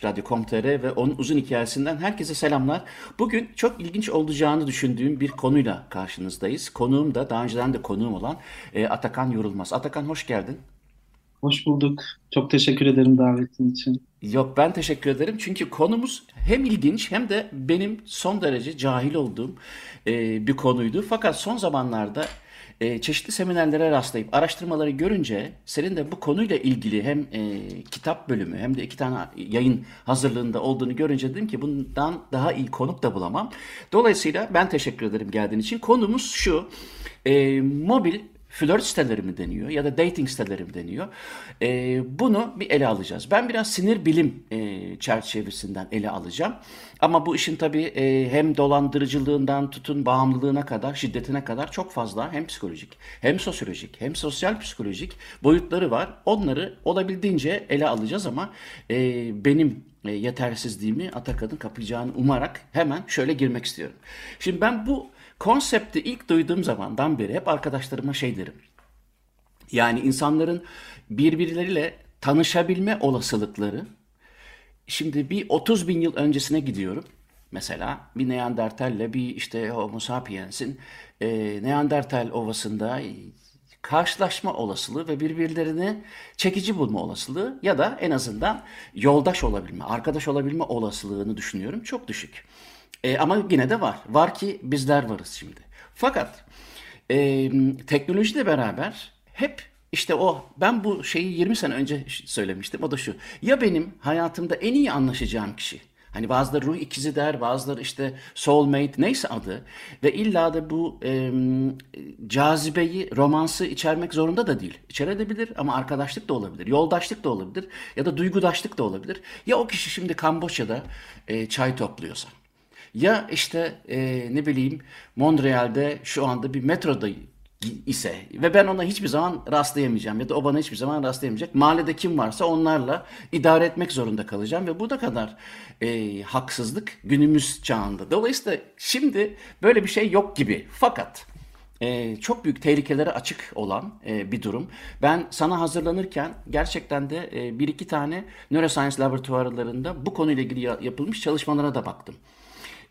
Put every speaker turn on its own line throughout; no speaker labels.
Açık Radyo.com.tr ve onun uzun hikayesinden herkese selamlar. Bugün çok ilginç olacağını düşündüğüm bir konuyla karşınızdayız. Konuğum da daha önceden de konuğum olan e, Atakan Yorulmaz. Atakan hoş geldin.
Hoş bulduk. Çok teşekkür ederim davetin için.
Yok ben teşekkür ederim çünkü konumuz hem ilginç hem de benim son derece cahil olduğum e, bir konuydu. Fakat son zamanlarda e, çeşitli seminerlere rastlayıp araştırmaları görünce senin de bu konuyla ilgili hem e, kitap bölümü hem de iki tane yayın hazırlığında olduğunu görünce dedim ki bundan daha iyi konuk da bulamam. Dolayısıyla ben teşekkür ederim geldiğin için. Konumuz şu, e, mobil flört siteleri mi deniyor ya da dating siteleri mi deniyor? E, bunu bir ele alacağız. Ben biraz sinir bilim e, çerçevesinden ele alacağım. Ama bu işin tabii e, hem dolandırıcılığından tutun bağımlılığına kadar, şiddetine kadar çok fazla hem psikolojik, hem sosyolojik, hem sosyal psikolojik boyutları var. Onları olabildiğince ele alacağız ama e, benim e, yetersizliğimi Atakan'ın kapayacağını umarak hemen şöyle girmek istiyorum. Şimdi ben bu konsepti ilk duyduğum zamandan beri hep arkadaşlarıma şey derim. Yani insanların birbirleriyle tanışabilme olasılıkları Şimdi bir 30 bin yıl öncesine gidiyorum. Mesela bir Neandertalle bir işte Homo sapiens'in e, Neandertal ovasında karşılaşma olasılığı ve birbirlerini çekici bulma olasılığı ya da en azından yoldaş olabilme, arkadaş olabilme olasılığını düşünüyorum. Çok düşük. E, ama yine de var. Var ki bizler varız şimdi. Fakat e, teknolojiyle beraber hep işte o ben bu şeyi 20 sene önce söylemiştim. O da şu. Ya benim hayatımda en iyi anlaşacağım kişi. Hani bazıları ruh ikizi der, bazıları işte soulmate neyse adı. Ve illa da bu e, cazibeyi, romansı içermek zorunda da değil. İçerebilir ama arkadaşlık da olabilir, yoldaşlık da olabilir ya da duygudaşlık da olabilir. Ya o kişi şimdi Kamboçya'da e, çay topluyorsa. Ya işte e, ne bileyim Montreal'de şu anda bir metroda ise ve ben ona hiçbir zaman rastlayamayacağım ya da o bana hiçbir zaman rastlayamayacak. Mahallede kim varsa onlarla idare etmek zorunda kalacağım ve bu da kadar e, haksızlık günümüz çağında. Dolayısıyla şimdi böyle bir şey yok gibi. Fakat e, çok büyük tehlikelere açık olan e, bir durum. Ben sana hazırlanırken gerçekten de e, bir iki tane neuroscience laboratuvarlarında bu konuyla ilgili yapılmış çalışmalara da baktım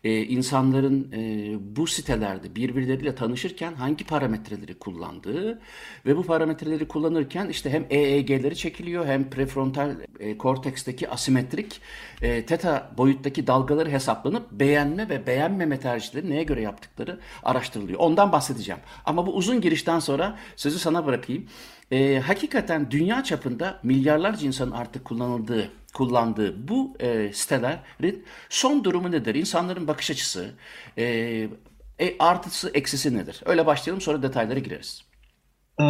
e, insanların e, bu sitelerde birbirleriyle tanışırken hangi parametreleri kullandığı ve bu parametreleri kullanırken işte hem EEG'leri çekiliyor hem prefrontal e, korteksteki asimetrik e, teta boyuttaki dalgaları hesaplanıp beğenme ve beğenmeme tercihleri neye göre yaptıkları araştırılıyor. Ondan bahsedeceğim. Ama bu uzun girişten sonra sözü sana bırakayım. E, hakikaten dünya çapında milyarlarca insanın artık kullanıldığı kullandığı bu e, sitelerin son durumu nedir? İnsanların bakış açısı, e, e, artısı, eksisi nedir? Öyle başlayalım sonra detaylara gireriz.
Ee,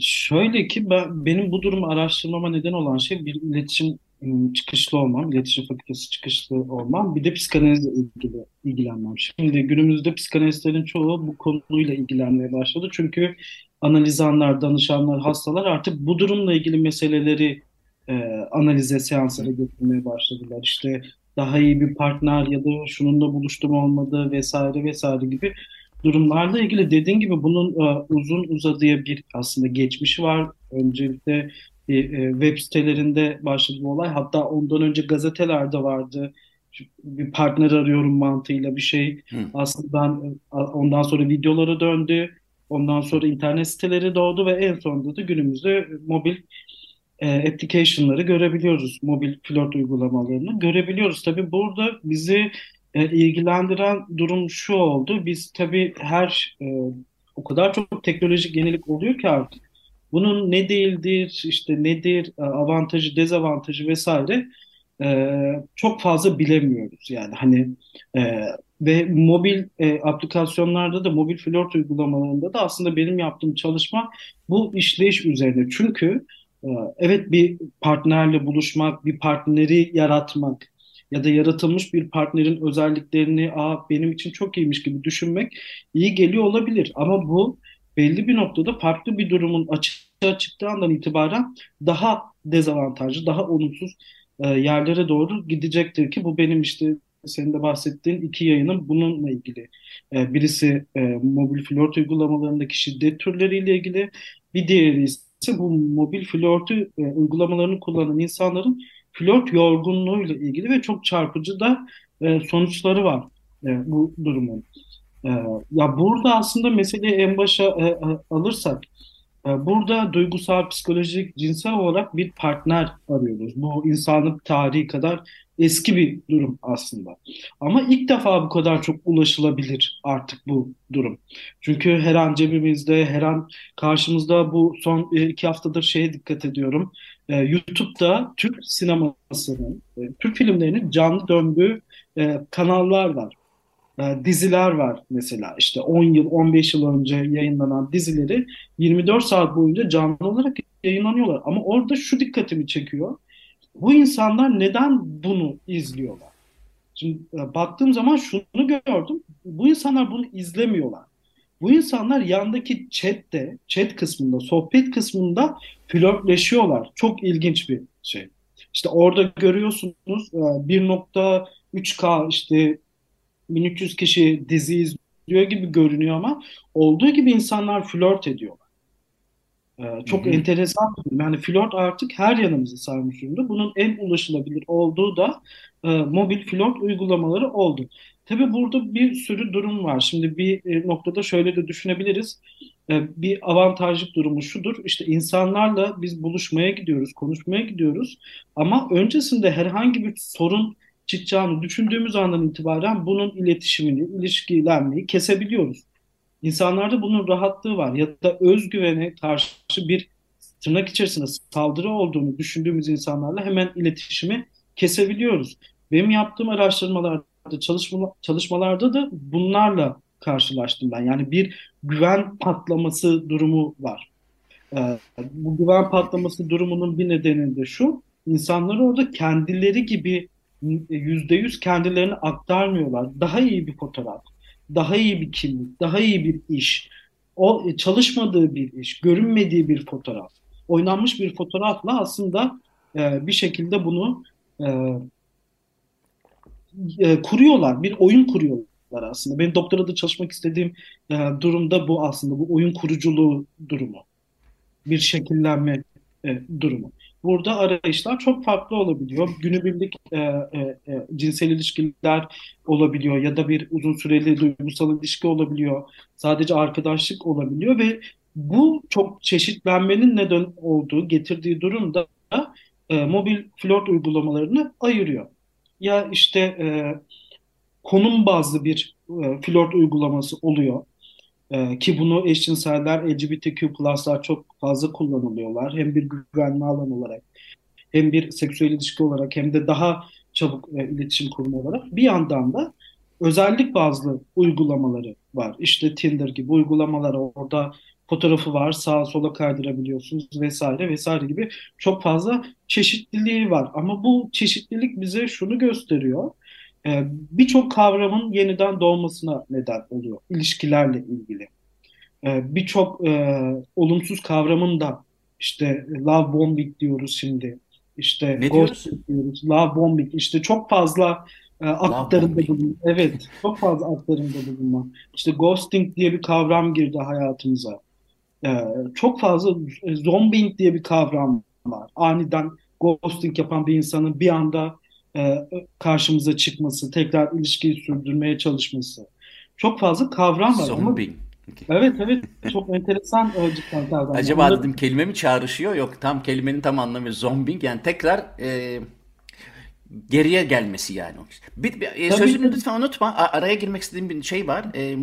şöyle ki ben, benim bu durumu araştırmama neden olan şey bir iletişim ıı, çıkışlı olmam, iletişim fakültesi çıkışlı olmam, bir de psikanalizle ilgili ilgilenmem. Şimdi günümüzde psikanalistlerin çoğu bu konuyla ilgilenmeye başladı. Çünkü analizanlar, danışanlar, hastalar artık bu durumla ilgili meseleleri e, analize seanslara götürmeye başladılar. İşte daha iyi bir partner ya da şununla buluştum olmadı vesaire vesaire gibi durumlarla ilgili dediğin gibi bunun e, uzun uzadıya bir aslında geçmişi var. Öncelikle e, e, web sitelerinde başladı bu olay. Hatta ondan önce gazetelerde vardı. Bir partner arıyorum mantığıyla bir şey. Hı. Aslında ben e, ondan sonra videolara döndü. Ondan sonra internet siteleri doğdu ve en sonunda da günümüzde mobil e, application'ları görebiliyoruz. Mobil flört uygulamalarını görebiliyoruz. Tabii burada bizi e, ilgilendiren durum şu oldu. Biz tabii her e, o kadar çok teknolojik yenilik oluyor ki artık bunun ne değildir, işte nedir, e, avantajı, dezavantajı vesaire e, çok fazla bilemiyoruz. Yani hani e, ve mobil e, aplikasyonlarda da mobil flört uygulamalarında da aslında benim yaptığım çalışma bu işleyiş üzerine. Çünkü e, evet bir partnerle buluşmak, bir partneri yaratmak ya da yaratılmış bir partnerin özelliklerini Aa, benim için çok iyiymiş gibi düşünmek iyi geliyor olabilir. Ama bu belli bir noktada farklı bir durumun açığa çıktığı andan itibaren daha dezavantajlı, daha olumsuz e, yerlere doğru gidecektir ki bu benim işte senin de bahsettiğin iki yayınım bununla ilgili. E, birisi e, mobil flört uygulamalarındaki şiddet türleriyle ilgili, bir diğeri ise bu mobil flörtü uygulamalarını kullanan insanların flört yorgunluğuyla ilgili ve çok çarpıcı da sonuçları var bu durumun. Ya burada aslında meseleyi en başa alırsak Burada duygusal, psikolojik, cinsel olarak bir partner arıyoruz. Bu insanlık tarihi kadar eski bir durum aslında. Ama ilk defa bu kadar çok ulaşılabilir artık bu durum. Çünkü her an cebimizde, her an karşımızda bu son e, iki haftadır şeye dikkat ediyorum. E, YouTube'da Türk sinemasının, Türk filmlerinin canlı döndüğü kanallar var e, diziler var mesela işte 10 yıl 15 yıl önce yayınlanan dizileri 24 saat boyunca canlı olarak yayınlanıyorlar. Ama orada şu dikkatimi çekiyor. Bu insanlar neden bunu izliyorlar? Şimdi e, baktığım zaman şunu gördüm. Bu insanlar bunu izlemiyorlar. Bu insanlar yandaki chatte, chat kısmında, sohbet kısmında flörtleşiyorlar. Çok ilginç bir şey. İşte orada görüyorsunuz 1.3K e, işte 1300 kişi dizi izliyor gibi görünüyor ama olduğu gibi insanlar flört ediyorlar. Ee, çok hı hı. enteresan. Yani flört artık her yanımızı sarmış durumda. Bunun en ulaşılabilir olduğu da e, mobil flört uygulamaları oldu. Tabii burada bir sürü durum var. Şimdi bir e, noktada şöyle de düşünebiliriz. E, bir avantajlık durumu şudur. İşte insanlarla biz buluşmaya gidiyoruz, konuşmaya gidiyoruz. Ama öncesinde herhangi bir sorun çıkacağını düşündüğümüz andan itibaren bunun iletişimini, ilişkilenmeyi kesebiliyoruz. İnsanlarda bunun rahatlığı var ya da özgüvene karşı bir tırnak içerisinde saldırı olduğunu düşündüğümüz insanlarla hemen iletişimi kesebiliyoruz. Benim yaptığım araştırmalarda, çalışma, çalışmalarda da bunlarla karşılaştım ben. Yani bir güven patlaması durumu var. Ee, bu güven patlaması durumunun bir nedeni de şu, insanlar orada kendileri gibi yüzde yüz kendilerini aktarmıyorlar. Daha iyi bir fotoğraf, daha iyi bir kimlik, daha iyi bir iş, o e, çalışmadığı bir iş, görünmediği bir fotoğraf, oynanmış bir fotoğrafla aslında e, bir şekilde bunu e, e, kuruyorlar, bir oyun kuruyorlar aslında. Benim doktorada çalışmak istediğim e, durumda bu aslında, bu oyun kuruculuğu durumu. Bir şekillenme e, durumu. Burada arayışlar çok farklı olabiliyor. Günübirlik e, e, e, cinsel ilişkiler olabiliyor ya da bir uzun süreli duygusal ilişki olabiliyor. Sadece arkadaşlık olabiliyor ve bu çok çeşitlenmenin neden olduğu, getirdiği durumda e, mobil flört uygulamalarını ayırıyor. Ya işte e, konum bazlı bir e, flört uygulaması oluyor ee, ki bunu eşcinseller, LGBTQ+'lar çok fazla kullanılıyorlar. Hem bir güvenli alan olarak, hem bir seksüel ilişki olarak, hem de daha çabuk e, iletişim kurma olarak. Bir yandan da özellik bazlı uygulamaları var. İşte Tinder gibi uygulamalar orada fotoğrafı var, sağa sola kaydırabiliyorsunuz vesaire vesaire gibi çok fazla çeşitliliği var. Ama bu çeşitlilik bize şunu gösteriyor e, birçok kavramın yeniden doğmasına neden oluyor ilişkilerle ilgili. E, birçok e, olumsuz kavramın da işte love bombing diyoruz şimdi. İşte
ne diyoruz?
diyoruz. Love bombing işte çok fazla e, aktarımda bulunma. Evet, çok fazla aktarımda bulunma. İşte ghosting diye bir kavram girdi hayatımıza. E, çok fazla zombing diye bir kavram var. Aniden ghosting yapan bir insanın bir anda e, karşımıza çıkması, tekrar ilişkiyi sürdürmeye çalışması. Çok fazla kavram var.
Zombing.
Ama, evet evet çok enteresan e, cidden kavram.
Acaba Onları... dedim kelime mi çağrışıyor? Yok tam kelimenin tam anlamı zombing yani tekrar e, geriye gelmesi yani. Bir, bir, e, sözünü lütfen unutma. Araya girmek istediğim bir şey var. E,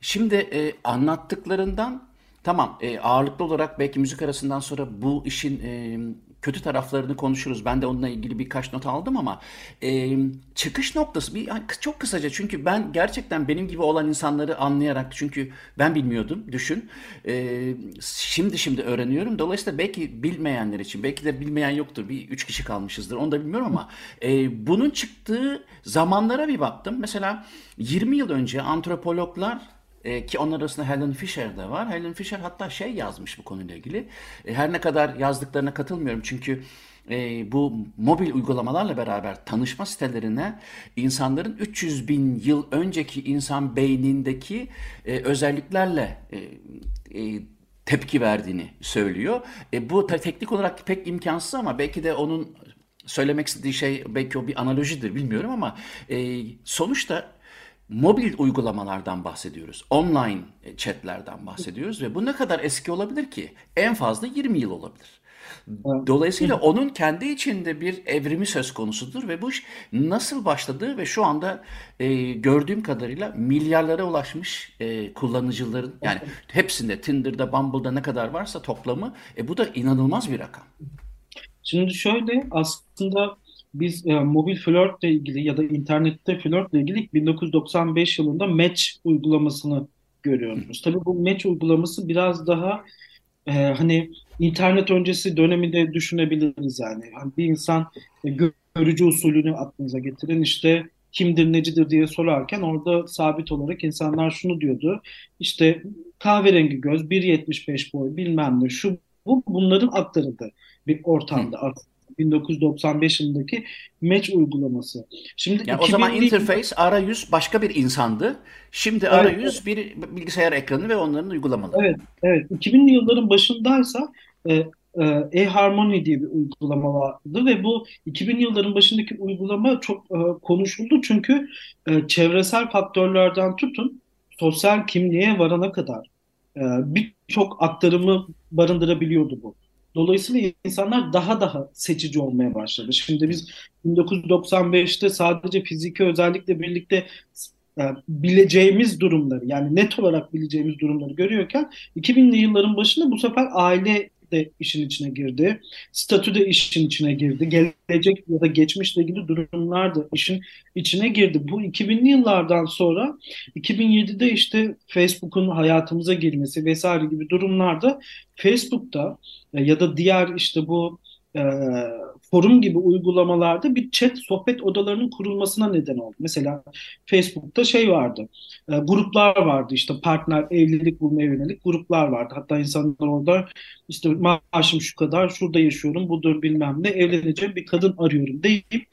şimdi e, anlattıklarından tamam e, ağırlıklı olarak belki müzik arasından sonra bu işin e, kötü taraflarını konuşuruz. Ben de onunla ilgili birkaç not aldım ama e, çıkış noktası bir çok kısaca çünkü ben gerçekten benim gibi olan insanları anlayarak çünkü ben bilmiyordum düşün. E, şimdi şimdi öğreniyorum. Dolayısıyla belki bilmeyenler için belki de bilmeyen yoktur. Bir üç kişi kalmışızdır. Onu da bilmiyorum ama e, bunun çıktığı zamanlara bir baktım. Mesela 20 yıl önce antropologlar e, ki onlar arasında Helen Fisher de var. Helen Fisher hatta şey yazmış bu konuyla ilgili. E, her ne kadar yazdıklarına katılmıyorum çünkü e, bu mobil uygulamalarla beraber tanışma sitelerine insanların 300 bin yıl önceki insan beynindeki e, özelliklerle e, e, tepki verdiğini söylüyor. E, bu teknik olarak pek imkansız ama belki de onun söylemek istediği şey belki o bir analojidir bilmiyorum ama e, sonuçta mobil uygulamalardan bahsediyoruz. Online chatlerden bahsediyoruz ve bu ne kadar eski olabilir ki? En fazla 20 yıl olabilir. Dolayısıyla onun kendi içinde bir evrimi söz konusudur ve bu iş nasıl başladı ve şu anda e, gördüğüm kadarıyla milyarlara ulaşmış e, kullanıcıların yani hepsinde Tinder'da, Bumble'da ne kadar varsa toplamı e, bu da inanılmaz bir rakam.
Şimdi şöyle aslında biz e, mobil flörtle ilgili ya da internette flörtle ilgili 1995 yılında Match uygulamasını görüyoruz. Tabii bu Match uygulaması biraz daha e, hani internet öncesi döneminde düşünebiliriz yani. yani bir insan e, görücü usulünü aklınıza getirin işte kimdir necidir diye sorarken orada sabit olarak insanlar şunu diyordu. İşte kahverengi göz, 1.75 boy bilmem ne şu bu bunların aktarıldığı bir ortamda artık 1995 yılındaki Match uygulaması.
Şimdi yani 2000... o zaman interface arayüz başka bir insandı. Şimdi evet, arayüz bir bilgisayar ekranı ve onların uygulamaları.
Evet, evet. 2000'li yılların başındaysa e, e, e-Harmony diye bir uygulama vardı ve bu 2000 yılların başındaki uygulama çok e, konuşuldu çünkü e, çevresel faktörlerden tutun sosyal kimliğe varana kadar e, birçok aktarımı barındırabiliyordu bu. Dolayısıyla insanlar daha daha seçici olmaya başladı. Şimdi biz 1995'te sadece fiziki özellikle birlikte e, bileceğimiz durumları yani net olarak bileceğimiz durumları görüyorken 2000'li yılların başında bu sefer aile de işin içine girdi. Statü de işin içine girdi. Gelecek ya da geçmişle ilgili durumlar da işin içine girdi. Bu 2000'li yıllardan sonra 2007'de işte Facebook'un hayatımıza girmesi vesaire gibi durumlarda Facebook'ta e, ya da diğer işte bu e, forum gibi uygulamalarda bir chat sohbet odalarının kurulmasına neden oldu. Mesela Facebook'ta şey vardı, e, gruplar vardı işte partner, evlilik bulmaya yönelik gruplar vardı. Hatta insanlar orada işte maaşım şu kadar, şurada yaşıyorum, budur bilmem ne, evleneceğim bir kadın arıyorum deyip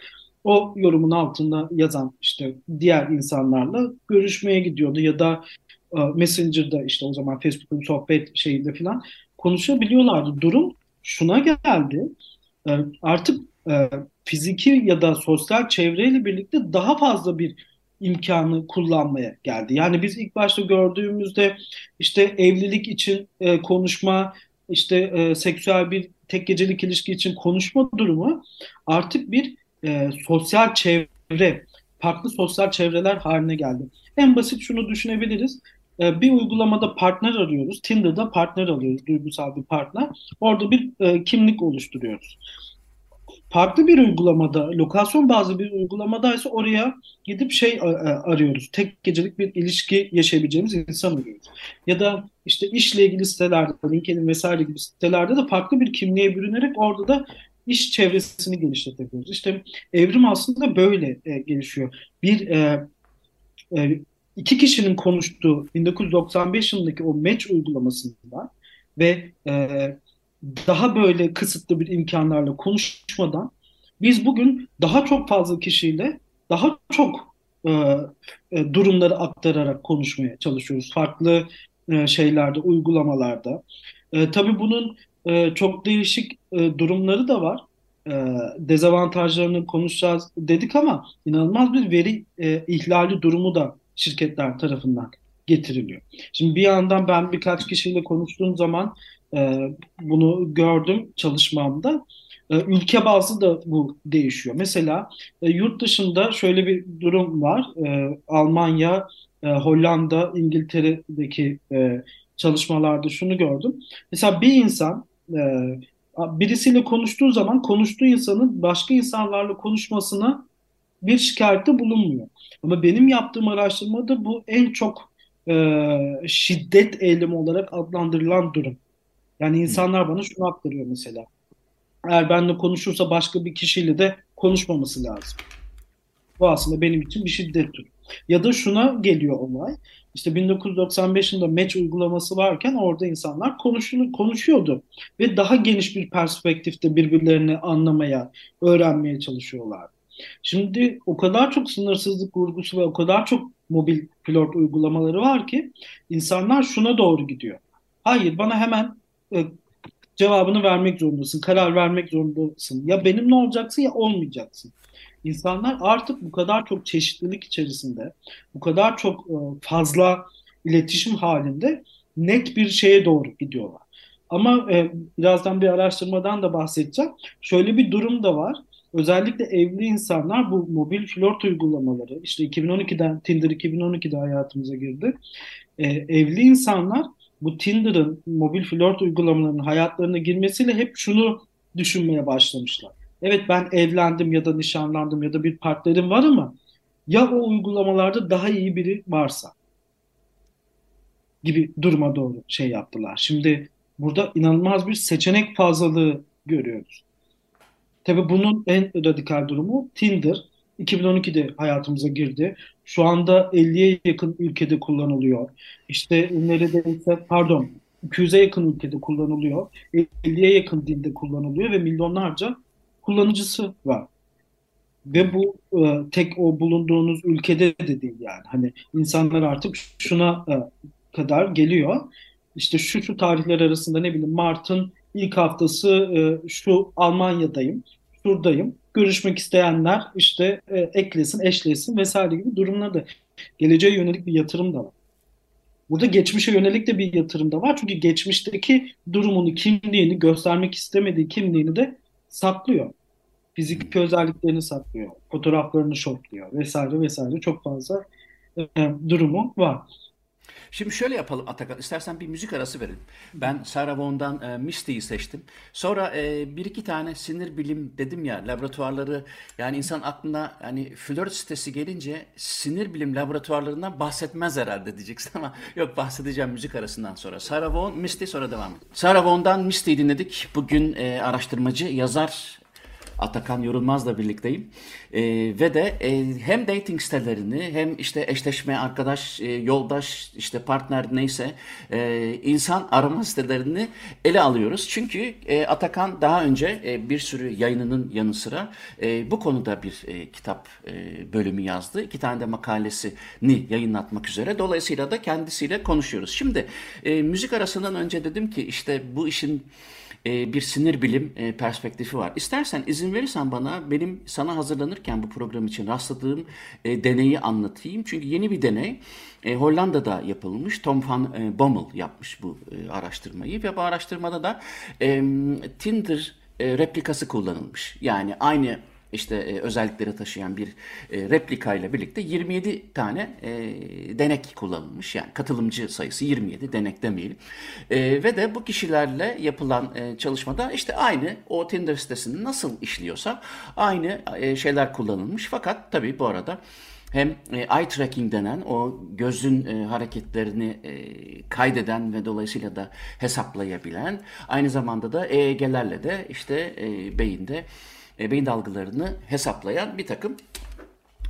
o yorumun altında yazan işte diğer insanlarla görüşmeye gidiyordu ya da e, Messenger'da işte o zaman Facebook'un sohbet şeyinde falan konuşabiliyorlardı. Durum şuna geldi. E, artık e, fiziki ya da sosyal çevreyle birlikte daha fazla bir imkanı kullanmaya geldi. Yani biz ilk başta gördüğümüzde işte evlilik için e, konuşma, işte e, seksüel bir tek gecelik ilişki için konuşma durumu artık bir sosyal çevre, farklı sosyal çevreler haline geldi. En basit şunu düşünebiliriz. E, bir uygulamada partner arıyoruz. Tinder'da partner arıyoruz, duygusal bir partner. Orada bir e, kimlik oluşturuyoruz. Farklı bir uygulamada, lokasyon bazlı bir uygulamadaysa oraya gidip şey arıyoruz. Tek gecelik bir ilişki yaşayabileceğimiz insan arıyoruz. Ya da işte işle ilgili sitelerde, LinkedIn vesaire gibi sitelerde de farklı bir kimliğe bürünerek orada da iş çevresini genişletebiliyoruz. İşte evrim aslında böyle e, gelişiyor. Bir e, e, iki kişinin konuştuğu 1995 yılındaki o match uygulamasında ve e, daha böyle kısıtlı bir imkanlarla konuşmadan biz bugün daha çok fazla kişiyle daha çok e, e, durumları aktararak konuşmaya çalışıyoruz. Farklı e, şeylerde, uygulamalarda. E, tabii bunun e, çok değişik e, durumları da var. E, dezavantajlarını konuşacağız dedik ama inanılmaz bir veri e, ihlali durumu da şirketler tarafından getiriliyor. Şimdi bir yandan ben birkaç kişiyle konuştuğum zaman e, bunu gördüm çalışmamda. E, ülke bazlı da bu değişiyor. Mesela e, yurt dışında şöyle bir durum var. E, Almanya, e, Hollanda, İngiltere'deki e, çalışmalarda şunu gördüm. Mesela bir insan e, birisiyle konuştuğu zaman konuştuğu insanın başka insanlarla konuşmasına bir şikayette bulunmuyor. Ama benim yaptığım araştırmada bu en çok e, şiddet eylemi olarak adlandırılan durum. Yani insanlar bana şunu aktarıyor mesela. Eğer benimle konuşursa başka bir kişiyle de konuşmaması lazım. Bu aslında benim için bir şiddet türü. Ya da şuna geliyor olay. İşte 1995 yılında Match uygulaması varken orada insanlar konuşuyordu. Ve daha geniş bir perspektifte birbirlerini anlamaya, öğrenmeye çalışıyorlar. Şimdi o kadar çok sınırsızlık vurgusu ve o kadar çok mobil flört uygulamaları var ki insanlar şuna doğru gidiyor. Hayır bana hemen e, cevabını vermek zorundasın, karar vermek zorundasın. Ya benimle olacaksın ya olmayacaksın. İnsanlar artık bu kadar çok çeşitlilik içerisinde, bu kadar çok e, fazla iletişim halinde net bir şeye doğru gidiyorlar. Ama e, birazdan bir araştırmadan da bahsedeceğim. Şöyle bir durum da var. Özellikle evli insanlar bu mobil flört uygulamaları, işte 2012'den Tinder 2012'de hayatımıza girdi. E, evli insanlar bu Tinder'ın mobil flört uygulamalarının hayatlarına girmesiyle hep şunu düşünmeye başlamışlar. Evet ben evlendim ya da nişanlandım ya da bir partnerim var ama ya o uygulamalarda daha iyi biri varsa gibi duruma doğru şey yaptılar. Şimdi burada inanılmaz bir seçenek fazlalığı görüyoruz. Tabii bunun en radikal durumu Tinder. 2012'de hayatımıza girdi. Şu anda 50'ye yakın ülkede kullanılıyor. İşte neredeyse pardon 200'e yakın ülkede kullanılıyor. 50'ye yakın dilde kullanılıyor ve milyonlarca kullanıcısı var. Ve bu e, tek o bulunduğunuz ülkede de değil yani. Hani insanlar artık şuna e, kadar geliyor. İşte şu şu tarihler arasında ne bileyim Mart'ın ilk haftası e, şu Almanya'dayım, şuradayım. Görüşmek isteyenler işte e, eklesin, eşlesin vesaire gibi durumlar da geleceğe yönelik bir yatırım da var. Burada geçmişe yönelik de bir yatırım da var. Çünkü geçmişteki durumunu, kimliğini, göstermek istemediği kimliğini de saklıyor. Fiziki özelliklerini saklıyor. Fotoğraflarını şortluyor vesaire vesaire çok fazla e, durumu var.
Şimdi şöyle yapalım Atakan. İstersen bir müzik arası verelim. Ben Sarah Vaughan'dan e, Misty'yi seçtim. Sonra e, bir iki tane sinir bilim dedim ya laboratuvarları yani insan aklına yani flört sitesi gelince sinir bilim laboratuvarlarından bahsetmez herhalde diyeceksin ama yok bahsedeceğim müzik arasından sonra. Sarah Vaughan, Misty sonra devam edelim. Sarah Vaughan'dan Misty'yi dinledik. Bugün e, araştırmacı, yazar Atakan Yorulmaz'la birlikteyim. E, ve de e, hem dating sitelerini hem işte eşleşme, arkadaş, e, yoldaş, işte partner neyse e, insan arama sitelerini ele alıyoruz. Çünkü e, Atakan daha önce e, bir sürü yayınının yanı sıra e, bu konuda bir e, kitap e, bölümü yazdı. İki tane de makalesini yayınlatmak üzere. Dolayısıyla da kendisiyle konuşuyoruz. Şimdi e, müzik arasından önce dedim ki işte bu işin e, bir sinir bilim e, perspektifi var. İstersen izin verirsen bana benim sana hazırlanırken bu program için rastladığım e, deneyi anlatayım. Çünkü yeni bir deney Hollanda'da yapılmış. Tom van Bommel yapmış bu araştırmayı ve bu araştırmada da Tinder replikası kullanılmış. Yani aynı işte e, özellikleri taşıyan bir e, replika ile birlikte 27 tane e, denek kullanılmış. Yani katılımcı sayısı 27 denek demeyelim. E, ve de bu kişilerle yapılan e, çalışmada işte aynı o Tinder sitesinin nasıl işliyorsa aynı e, şeyler kullanılmış. Fakat tabii bu arada hem e, eye tracking denen o gözün e, hareketlerini e, kaydeden ve dolayısıyla da hesaplayabilen aynı zamanda da EEG'lerle de işte beyinde e, beyin dalgalarını hesaplayan bir takım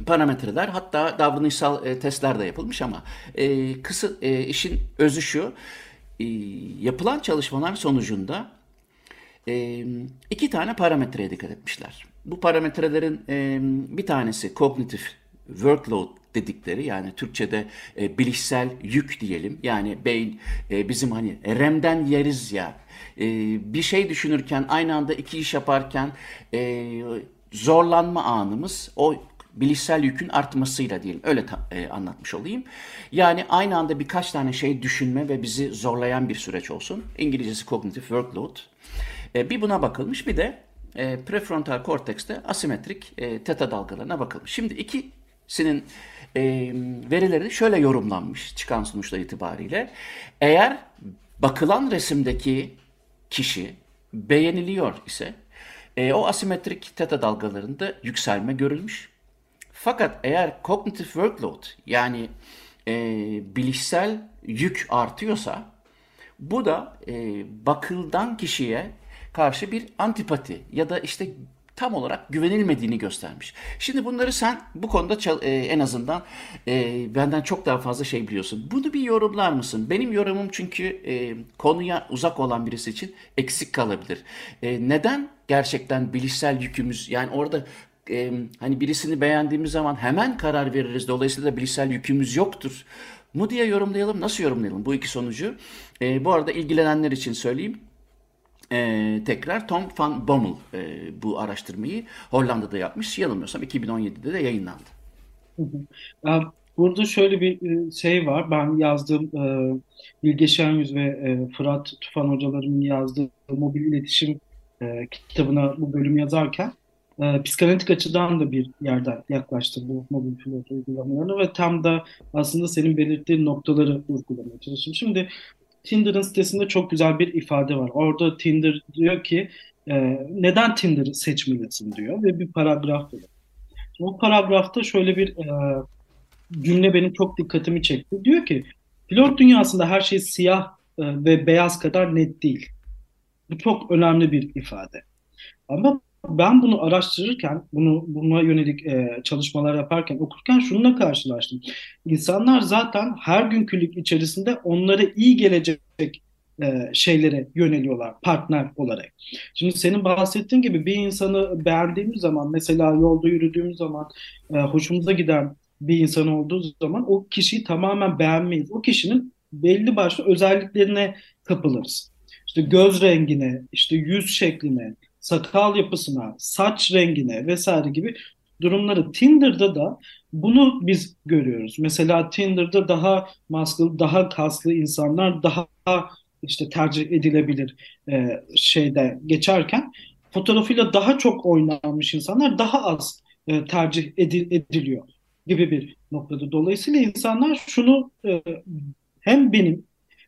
parametreler hatta davranışsal e, testler de yapılmış ama e, kısa e, işin özü şu e, yapılan çalışmalar sonucunda e, iki tane parametreye dikkat etmişler. Bu parametrelerin e, bir tanesi kognitif workload dedikleri yani Türkçe'de e, bilişsel yük diyelim. Yani beyin e, bizim hani REM'den yeriz ya e, bir şey düşünürken aynı anda iki iş yaparken e, zorlanma anımız o bilişsel yükün artmasıyla diyelim. Öyle ta, e, anlatmış olayım. Yani aynı anda birkaç tane şey düşünme ve bizi zorlayan bir süreç olsun. İngilizcesi cognitive workload. E, bir buna bakılmış bir de e, prefrontal kortekste asimetrik e, teta dalgalarına bakılmış. Şimdi ikisinin e, verileri şöyle yorumlanmış çıkan sonuçlar itibariyle. Eğer bakılan resimdeki kişi beğeniliyor ise e, o asimetrik teta dalgalarında yükselme görülmüş. Fakat eğer cognitive workload yani e, bilişsel yük artıyorsa bu da e, bakıldan kişiye karşı bir antipati ya da işte tam olarak güvenilmediğini göstermiş. Şimdi bunları sen bu konuda çal- e, en azından e, benden çok daha fazla şey biliyorsun. Bunu bir yorumlar mısın? Benim yorumum çünkü e, konuya uzak olan birisi için eksik kalabilir. E, neden gerçekten bilişsel yükümüz yani orada e, hani birisini beğendiğimiz zaman hemen karar veririz. Dolayısıyla bilişsel yükümüz yoktur. Mu diye yorumlayalım. Nasıl yorumlayalım bu iki sonucu? E, bu arada ilgilenenler için söyleyeyim. Ee, tekrar Tom van Bommel e, bu araştırmayı Hollanda'da yapmış. Yanılmıyorsam 2017'de de yayınlandı.
Burada şöyle bir şey var. Ben yazdığım e, Bilge Şenyüz ve e, Fırat Tufan hocalarımın yazdığı mobil iletişim e, kitabına bu bölüm yazarken e, psikanalitik açıdan da bir yerden yaklaştım bu mobil pilot uygulamalarını ve tam da aslında senin belirttiğin noktaları vurgulamaya çalıştım. Şimdi Tinder'ın sitesinde çok güzel bir ifade var. Orada Tinder diyor ki e, neden Tinder'ı seçmelisin diyor ve bir paragraf var. O paragrafta şöyle bir e, cümle benim çok dikkatimi çekti. Diyor ki pilot dünyasında her şey siyah e, ve beyaz kadar net değil. Bu çok önemli bir ifade. Ama ben bunu araştırırken, bunu buna yönelik e, çalışmalar yaparken, okurken şununla karşılaştım. İnsanlar zaten her günkülük içerisinde onlara iyi gelecek e, şeylere yöneliyorlar partner olarak. Şimdi senin bahsettiğin gibi bir insanı beğendiğimiz zaman, mesela yolda yürüdüğümüz zaman e, hoşumuza giden bir insan olduğu zaman o kişiyi tamamen beğenmeyiz. O kişinin belli başlı özelliklerine kapılırız. İşte göz rengine, işte yüz şekline, sakal yapısına, saç rengine vesaire gibi durumları Tinder'da da bunu biz görüyoruz. Mesela Tinder'da daha maskeli, daha kaslı insanlar daha işte tercih edilebilir e, şeyde geçerken fotoğrafıyla daha çok oynanmış insanlar daha az e, tercih edil, ediliyor gibi bir noktada. Dolayısıyla insanlar şunu e, hem benim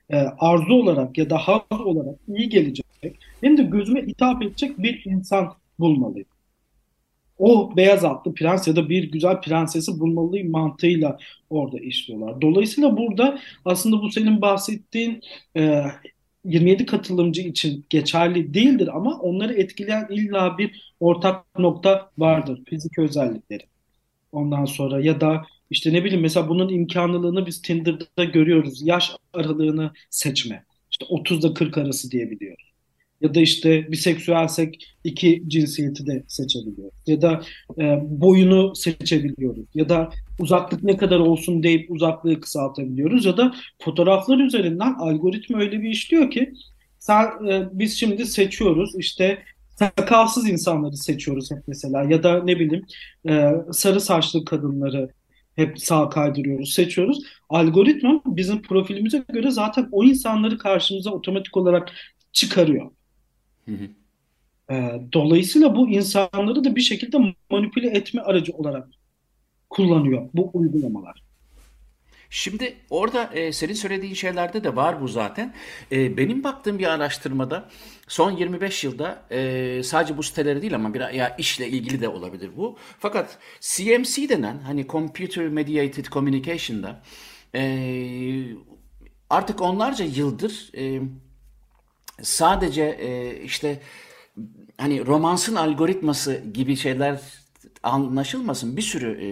e, arzu olarak ya da haz olarak iyi gelecek hem de gözüme hitap edecek bir insan bulmalıyım. O beyaz atlı prens ya da bir güzel prensesi bulmalıyım mantığıyla orada işliyorlar. Dolayısıyla burada aslında bu senin bahsettiğin e, 27 katılımcı için geçerli değildir ama onları etkileyen illa bir ortak nokta vardır. Fizik özellikleri. Ondan sonra ya da işte ne bileyim mesela bunun imkanlılığını biz Tinder'da görüyoruz. Yaş aralığını seçme. İşte 30'da 40 arası diyebiliyoruz. Ya da işte biseksüelsek iki cinsiyeti de seçebiliyoruz. Ya da e, boyunu seçebiliyoruz. Ya da uzaklık ne kadar olsun deyip uzaklığı kısaltabiliyoruz. Ya da fotoğraflar üzerinden algoritma öyle bir işliyor ki sen, e, biz şimdi seçiyoruz işte sakalsız insanları seçiyoruz hep mesela ya da ne bileyim e, sarı saçlı kadınları hep sağ kaydırıyoruz, seçiyoruz. Algoritma bizim profilimize göre zaten o insanları karşımıza otomatik olarak çıkarıyor. Hı hı. E, dolayısıyla bu insanları da bir şekilde manipüle etme aracı olarak kullanıyor bu uygulamalar.
Şimdi orada e, senin söylediğin şeylerde de var bu zaten. E, benim baktığım bir araştırmada son 25 yılda e, sadece bu siteleri değil ama bir ya işle ilgili de olabilir bu. Fakat CMC denen hani Computer Mediated Communication'da e, artık onlarca yıldır e, sadece e, işte hani romansın algoritması gibi şeyler anlaşılmasın. Bir sürü e,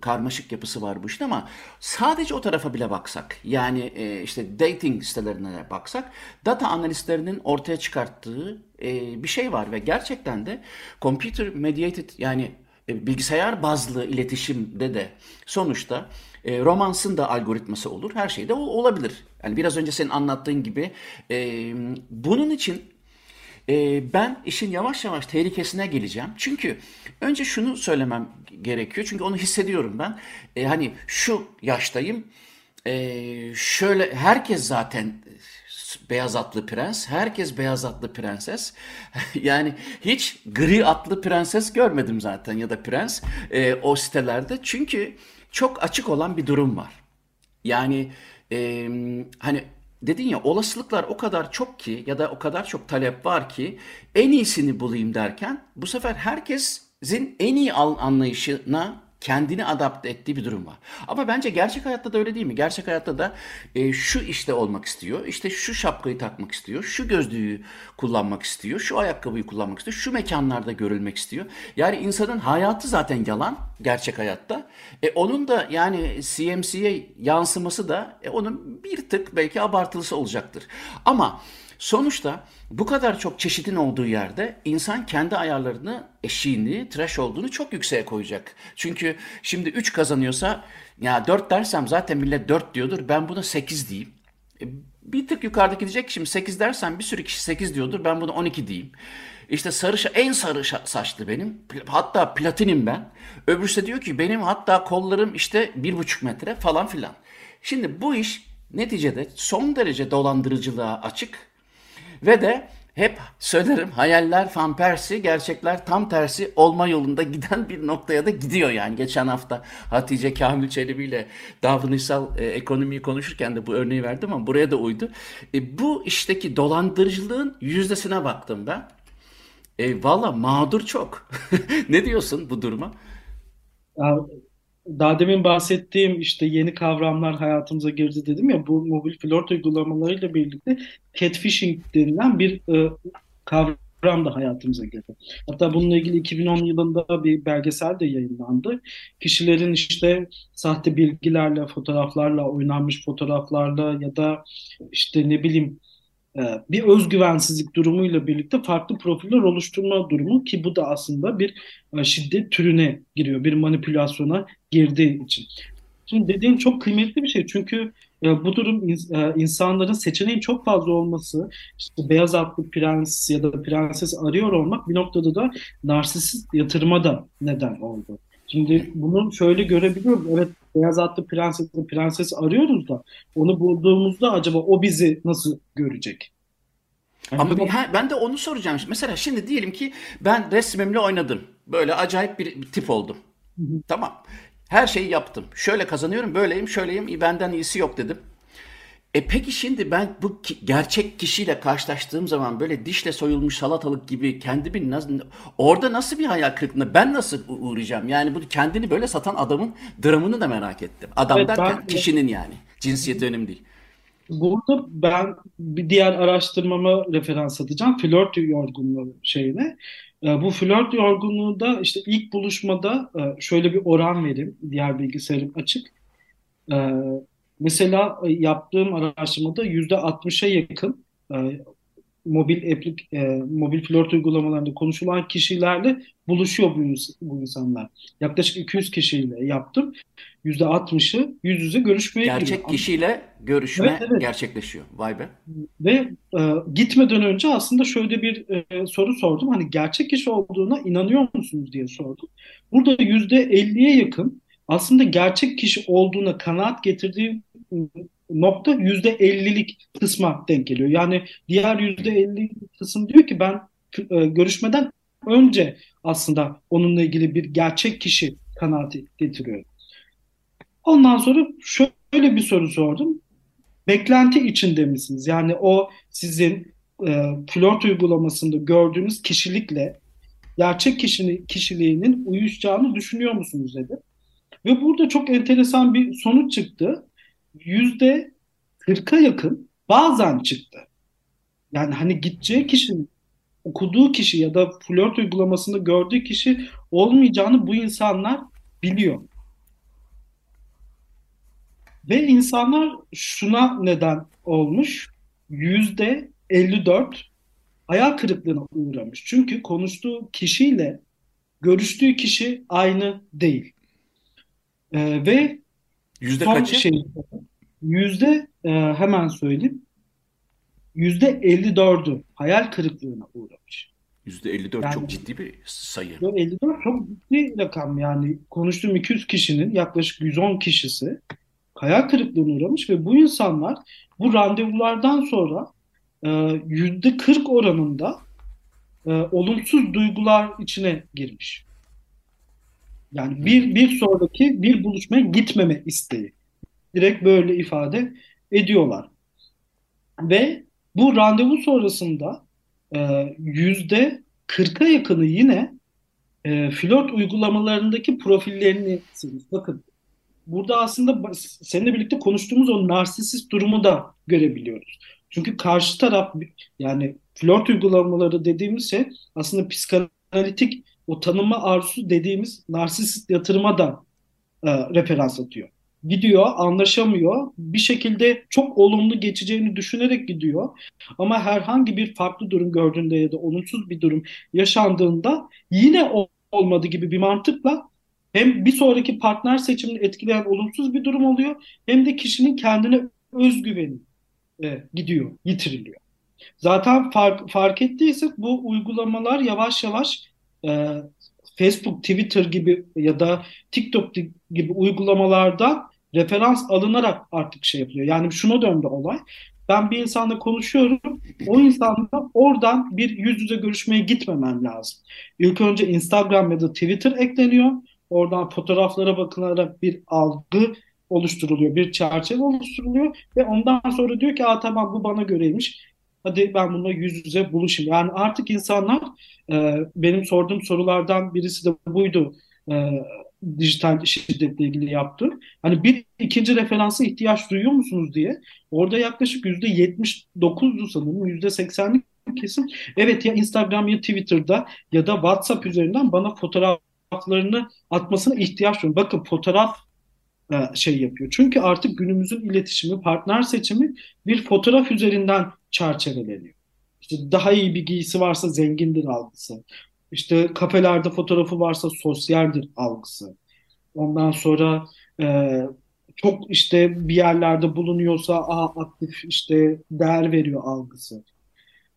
karmaşık yapısı var bu işin ama sadece o tarafa bile baksak yani e, işte dating sitelerine baksak data analistlerinin ortaya çıkarttığı e, bir şey var ve gerçekten de computer mediated yani bilgisayar bazlı iletişimde de sonuçta e, romansın da algoritması olur her şey de olabilir. Yani biraz önce senin anlattığın gibi e, bunun için e, ben işin yavaş yavaş tehlikesine geleceğim. Çünkü önce şunu söylemem gerekiyor. Çünkü onu hissediyorum ben. E, hani şu yaştayım. E, şöyle herkes zaten beyaz atlı prens, herkes beyaz atlı prenses. yani hiç gri atlı prenses görmedim zaten ya da prens e, o sitelerde. Çünkü çok açık olan bir durum var. Yani e, hani dedin ya olasılıklar o kadar çok ki ya da o kadar çok talep var ki en iyisini bulayım derken bu sefer herkesin en iyi anlayışına kendini adapte ettiği bir durum var. Ama bence gerçek hayatta da öyle değil mi? Gerçek hayatta da e, şu işte olmak istiyor, işte şu şapkayı takmak istiyor, şu gözlüğü kullanmak istiyor, şu ayakkabıyı kullanmak istiyor, şu mekanlarda görülmek istiyor. Yani insanın hayatı zaten yalan gerçek hayatta. E, onun da yani CMC'ye yansıması da e, onun bir tık belki abartılısı olacaktır. Ama Sonuçta bu kadar çok çeşitin olduğu yerde insan kendi ayarlarını, eşiğini, trash olduğunu çok yükseğe koyacak. Çünkü şimdi 3 kazanıyorsa ya 4 dersem zaten millet 4 diyordur ben buna 8 diyeyim. E, bir tık yukarıdaki diyecek şimdi 8 dersem bir sürü kişi 8 diyordur ben buna 12 diyeyim. İşte sarı en sarı saçlı benim. Hatta platinim ben. Öbürsü de diyor ki benim hatta kollarım işte bir buçuk metre falan filan. Şimdi bu iş neticede son derece dolandırıcılığa açık ve de hep söylerim hayaller fanpersi, gerçekler tam tersi olma yolunda giden bir noktaya da gidiyor yani. Geçen hafta Hatice Kamil Çelebi ile davranışsal e, ekonomiyi konuşurken de bu örneği verdim ama buraya da uydu. E, bu işteki dolandırıcılığın yüzdesine baktım ben. E, Valla mağdur çok. ne diyorsun bu duruma?
Daha demin bahsettiğim işte yeni kavramlar hayatımıza girdi dedim ya bu mobil flört uygulamalarıyla birlikte catfishing denilen bir e, kavram da hayatımıza girdi. Hatta bununla ilgili 2010 yılında bir belgesel de yayınlandı. Kişilerin işte sahte bilgilerle, fotoğraflarla, oynanmış fotoğraflarla ya da işte ne bileyim bir özgüvensizlik durumuyla birlikte farklı profiller oluşturma durumu ki bu da aslında bir e, şiddet türüne giriyor, bir manipülasyona girdiği için. Şimdi dediğin çok kıymetli bir şey çünkü e, bu durum insanların seçeneğin çok fazla olması, işte beyaz atlı prens ya da prenses arıyor olmak bir noktada da narsisist yatırıma da neden oldu. Şimdi bunu şöyle görebiliyoruz. Evet beyaz atlı prenses, prenses arıyoruz da onu bulduğumuzda acaba o bizi nasıl görecek?
Yani Ama bir, ha, ben de onu soracağım. Mesela şimdi diyelim ki ben resmimle oynadım. Böyle acayip bir, bir tip oldum. Hı hı. Tamam. Her şeyi yaptım. Şöyle kazanıyorum, böyleyim, şöyleyim. Benden iyisi yok dedim. E peki şimdi ben bu ki, gerçek kişiyle karşılaştığım zaman böyle dişle soyulmuş salatalık gibi kendimi nasıl orada nasıl bir hayal kırıklığına ben nasıl uğrayacağım? Yani bu kendini böyle satan adamın dramını da merak ettim. Adam evet, derken ben, kişinin yani. Cinsiyeti önemli değil.
Burada ben bir diğer araştırmama referans atacağım. Flört yorgunluğu şeyine. E, bu flört yorgunluğu da işte ilk buluşmada e, şöyle bir oran vereyim. Diğer bilgisayarım açık. Mesela e, yaptığım araştırmada yüzde 60'a yakın e, mobil aplik, e, mobil flört uygulamalarında konuşulan kişilerle buluşuyor bu, bu insanlar. Yaklaşık 200 kişiyle yaptım. Yüzde 60'ı yüz yüze görüşmeye
Gerçek giriyor. kişiyle görüşme evet, evet. gerçekleşiyor. Vay be.
Ve e, gitmeden önce aslında şöyle bir e, soru sordum. Hani gerçek kişi olduğuna inanıyor musunuz diye sordum. Burada yüzde 50'ye yakın aslında gerçek kişi olduğuna kanaat getirdiği nokta yüzde ellilik kısma denk geliyor. Yani diğer yüzde elli kısım diyor ki ben e, görüşmeden önce aslında onunla ilgili bir gerçek kişi kanaati getiriyor. Ondan sonra şöyle bir soru sordum. Beklenti içinde misiniz? Yani o sizin e, flört uygulamasında gördüğünüz kişilikle gerçek kişinin kişiliğinin uyuşacağını düşünüyor musunuz dedi. Ve burada çok enteresan bir sonuç çıktı. Yüzde 40'a yakın bazen çıktı. Yani hani gideceği kişinin okuduğu kişi ya da flört uygulamasında gördüğü kişi olmayacağını bu insanlar biliyor. Ve insanlar şuna neden olmuş. Yüzde 54 hayal kırıklığına uğramış. Çünkü konuştuğu kişiyle görüştüğü kişi aynı değil. E, ve
yüzde son kaçı? Şey,
yüzde e, hemen söyleyeyim. Yüzde 54'ü hayal kırıklığına uğramış.
Yüzde 54 yani, çok ciddi bir sayı.
54 çok ciddi rakam yani konuştuğum 200 kişinin yaklaşık 110 kişisi hayal kırıklığına uğramış ve bu insanlar bu randevulardan sonra e, yüzde 40 oranında e, olumsuz duygular içine girmiş. Yani bir, bir sonraki bir buluşmaya gitmeme isteği. Direkt böyle ifade ediyorlar. Ve bu randevu sonrasında e, yüzde 40'a yakını yine e, flört uygulamalarındaki profillerini. Bakın burada aslında seninle birlikte konuştuğumuz o narsisist durumu da görebiliyoruz. Çünkü karşı taraf yani flört uygulamaları dediğimiz şey aslında psikanalitik o tanınma arzusu dediğimiz narsist yatırıma da e, referans atıyor. Gidiyor, anlaşamıyor. Bir şekilde çok olumlu geçeceğini düşünerek gidiyor. Ama herhangi bir farklı durum gördüğünde ya da olumsuz bir durum yaşandığında yine olmadı gibi bir mantıkla hem bir sonraki partner seçimini etkileyen olumsuz bir durum oluyor hem de kişinin kendine özgüveni e, gidiyor, yitiriliyor. Zaten fark, fark ettiysek bu uygulamalar yavaş yavaş e, Facebook, Twitter gibi ya da TikTok gibi uygulamalarda referans alınarak artık şey yapılıyor. Yani şuna döndü olay. Ben bir insanla konuşuyorum. O insanla oradan bir yüz yüze görüşmeye gitmemem lazım. İlk önce Instagram ya da Twitter ekleniyor. Oradan fotoğraflara bakılarak bir algı oluşturuluyor, bir çerçeve oluşturuluyor ve ondan sonra diyor ki Aa, tamam bu bana göreymiş. Hadi ben bununla yüz yüze buluşayım. Yani artık insanlar e, benim sorduğum sorulardan birisi de buydu. E, dijital şiddetle ilgili yaptı. Hani bir ikinci referansa ihtiyaç duyuyor musunuz diye. Orada yaklaşık yüzde 79'du sanırım. yüzde 80'lik kesin. Evet ya Instagram ya Twitter'da ya da WhatsApp üzerinden bana fotoğraflarını atmasına ihtiyaç duyuyorum. Bakın fotoğraf e, şey yapıyor. Çünkü artık günümüzün iletişimi, partner seçimi bir fotoğraf üzerinden çerçeveleniyor. İşte daha iyi bir giysi varsa zengindir algısı. İşte kafelerde fotoğrafı varsa sosyaldir algısı. Ondan sonra e, çok işte bir yerlerde bulunuyorsa Aa, aktif işte değer veriyor algısı.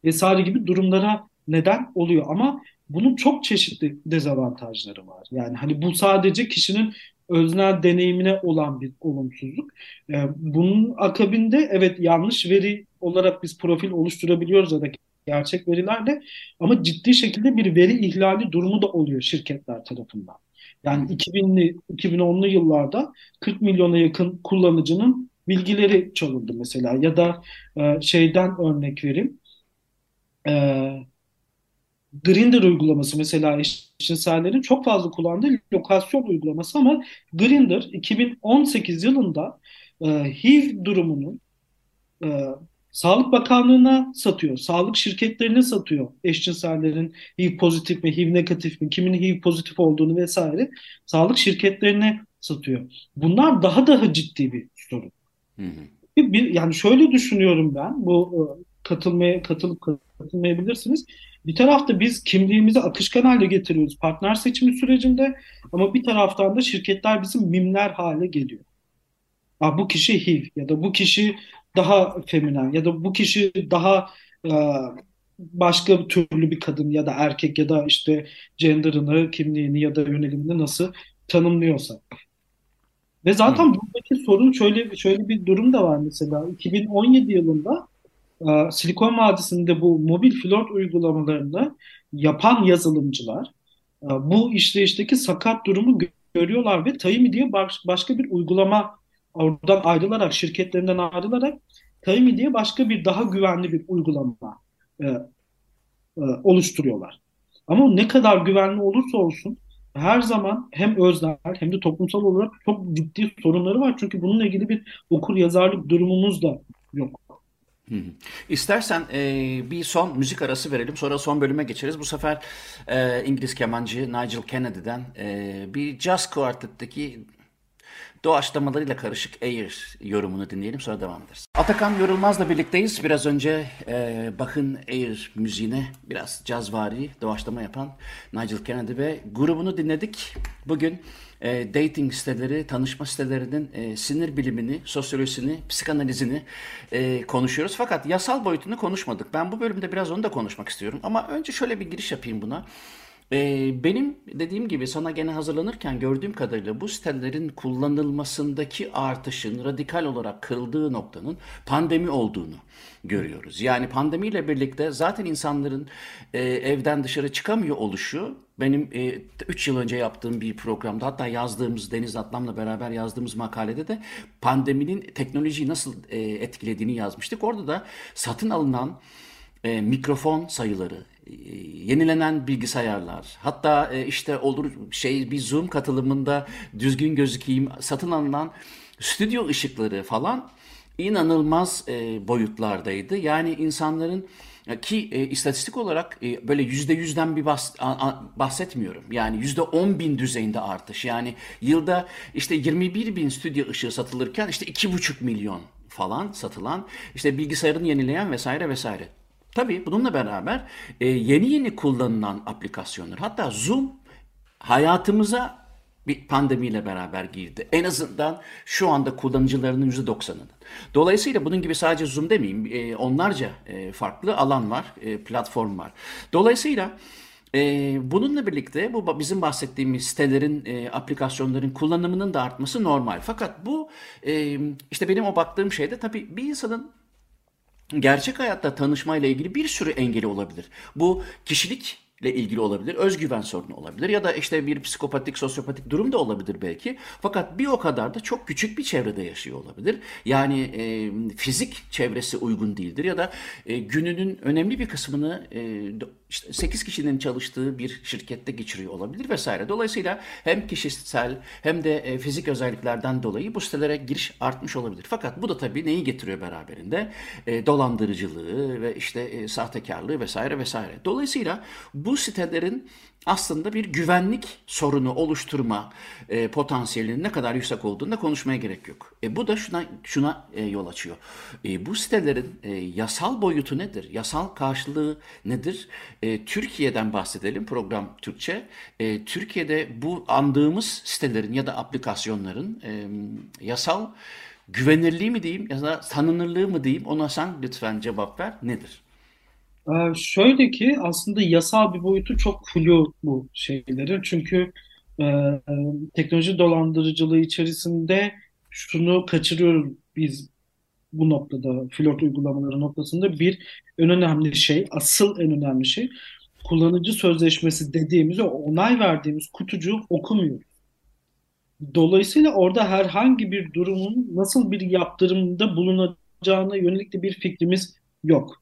Vesaire gibi durumlara neden oluyor ama bunun çok çeşitli dezavantajları var. Yani hani bu sadece kişinin öznel deneyimine olan bir olumsuzluk. E, bunun akabinde evet yanlış veri olarak biz profil oluşturabiliyoruz ya da gerçek verilerle ama ciddi şekilde bir veri ihlali durumu da oluyor şirketler tarafından. Yani 2000'li 2010'lu yıllarda 40 milyona yakın kullanıcının bilgileri çalındı mesela ya da e, şeyden örnek vereyim. E, Grindr uygulaması mesela eşcinsellerin çok fazla kullandığı lokasyon uygulaması ama Grindr 2018 yılında e, HIV durumunun e, Sağlık Bakanlığı'na satıyor, sağlık şirketlerine satıyor eşcinsellerin HIV pozitif mi, HIV negatif mi, kimin HIV pozitif olduğunu vesaire sağlık şirketlerine satıyor. Bunlar daha daha ciddi bir sorun. Hı hı. Bir, yani şöyle düşünüyorum ben, bu e, katılmaya katılıp katılmayabilirsiniz. Bir tarafta biz kimliğimizi akışkan hale getiriyoruz partner seçimi sürecinde ama bir taraftan da şirketler bizim mimler hale geliyor. Aa, bu kişi HIV ya da bu kişi daha feminen ya da bu kişi daha e, başka türlü bir kadın ya da erkek ya da işte gender'ını, kimliğini ya da yönelimini nasıl tanımlıyorsa. Ve zaten hmm. buradaki sorun şöyle şöyle bir durum da var mesela. 2017 yılında e, Silikon Vadisi'nde bu mobil flört uygulamalarını yapan yazılımcılar e, bu işleyişteki sakat durumu görüyorlar ve Tayimi diye başka bir uygulama oradan ayrılarak, şirketlerinden ayrılarak Tayimi diye başka bir daha güvenli bir uygulama e, e, oluşturuyorlar. Ama ne kadar güvenli olursa olsun her zaman hem öznel hem de toplumsal olarak çok ciddi sorunları var. Çünkü bununla ilgili bir okur yazarlık durumumuz da yok.
İstersen e, bir son müzik arası verelim. Sonra son bölüme geçeriz. Bu sefer e, İngiliz kemancı Nigel Kennedy'den e, bir jazz quartet'teki doğaçlamalarıyla karışık Air yorumunu dinleyelim sonra devam ederiz. Atakan Yorulmaz'la birlikteyiz. Biraz önce e, Bach'ın Air müziğine biraz cazvari doğaçlama yapan Nigel Kennedy ve grubunu dinledik. Bugün e, dating siteleri, tanışma sitelerinin e, sinir bilimini, sosyolojisini, psikanalizini e, konuşuyoruz. Fakat yasal boyutunu konuşmadık. Ben bu bölümde biraz onu da konuşmak istiyorum. Ama önce şöyle bir giriş yapayım buna. Ee, benim dediğim gibi sana gene hazırlanırken gördüğüm kadarıyla bu sitelerin kullanılmasındaki artışın radikal olarak kırıldığı noktanın pandemi olduğunu görüyoruz. Yani pandemiyle birlikte zaten insanların e, evden dışarı çıkamıyor oluşu benim 3 e, yıl önce yaptığım bir programda hatta yazdığımız Deniz Atlam'la beraber yazdığımız makalede de pandeminin teknolojiyi nasıl e, etkilediğini yazmıştık. Orada da satın alınan e, mikrofon sayıları, yenilenen bilgisayarlar, hatta e, işte olur şey bir Zoom katılımında düzgün gözükeyim satın alınan stüdyo ışıkları falan inanılmaz e, boyutlardaydı. Yani insanların ki e, istatistik olarak e, böyle yüzde yüzden bir bahs bahsetmiyorum. Yani yüzde on bin düzeyinde artış. Yani yılda işte 21 bin stüdyo ışığı satılırken işte iki buçuk milyon falan satılan işte bilgisayarını yenileyen vesaire vesaire. Tabii bununla beraber e, yeni yeni kullanılan aplikasyonlar hatta Zoom hayatımıza bir pandemiyle beraber girdi. En azından şu anda kullanıcılarının %90'ının. Dolayısıyla bunun gibi sadece Zoom demeyeyim e, onlarca e, farklı alan var, e, platform var. Dolayısıyla e, bununla birlikte bu bizim bahsettiğimiz sitelerin, e, aplikasyonların kullanımının da artması normal. Fakat bu e, işte benim o baktığım şeyde tabii bir insanın gerçek hayatta tanışmayla ilgili bir sürü engeli olabilir. Bu kişilik ile ilgili olabilir, özgüven sorunu olabilir ya da işte bir psikopatik, sosyopatik durum da olabilir belki. Fakat bir o kadar da çok küçük bir çevrede yaşıyor olabilir. Yani e, fizik çevresi uygun değildir ya da e, gününün önemli bir kısmını e, işte 8 kişinin çalıştığı bir şirkette geçiriyor olabilir vesaire. Dolayısıyla hem kişisel hem de e, fizik özelliklerden dolayı bu sitelere giriş artmış olabilir. Fakat bu da tabii neyi getiriyor beraberinde? E, dolandırıcılığı ve işte e, sahtekarlığı vesaire vesaire. Dolayısıyla bu sitelerin aslında bir güvenlik sorunu oluşturma e, potansiyelinin ne kadar yüksek olduğunu da konuşmaya gerek yok. E, bu da şuna şuna e, yol açıyor. E, bu sitelerin e, yasal boyutu nedir? Yasal karşılığı nedir? E, Türkiye'den bahsedelim program Türkçe. E, Türkiye'de bu andığımız sitelerin ya da aplikasyonların e, yasal güvenirliği mi diyeyim ya da tanınırlığı mı diyeyim ona sen lütfen cevap ver. Nedir?
Ee, şöyle ki aslında yasal bir boyutu çok flu bu şeylerin. Çünkü e, teknoloji dolandırıcılığı içerisinde şunu kaçırıyoruz biz bu noktada flört uygulamaları noktasında bir en önemli şey, asıl en önemli şey kullanıcı sözleşmesi dediğimiz o onay verdiğimiz kutucuğu okumuyoruz. Dolayısıyla orada herhangi bir durumun nasıl bir yaptırımda bulunacağına yönelik de bir fikrimiz yok.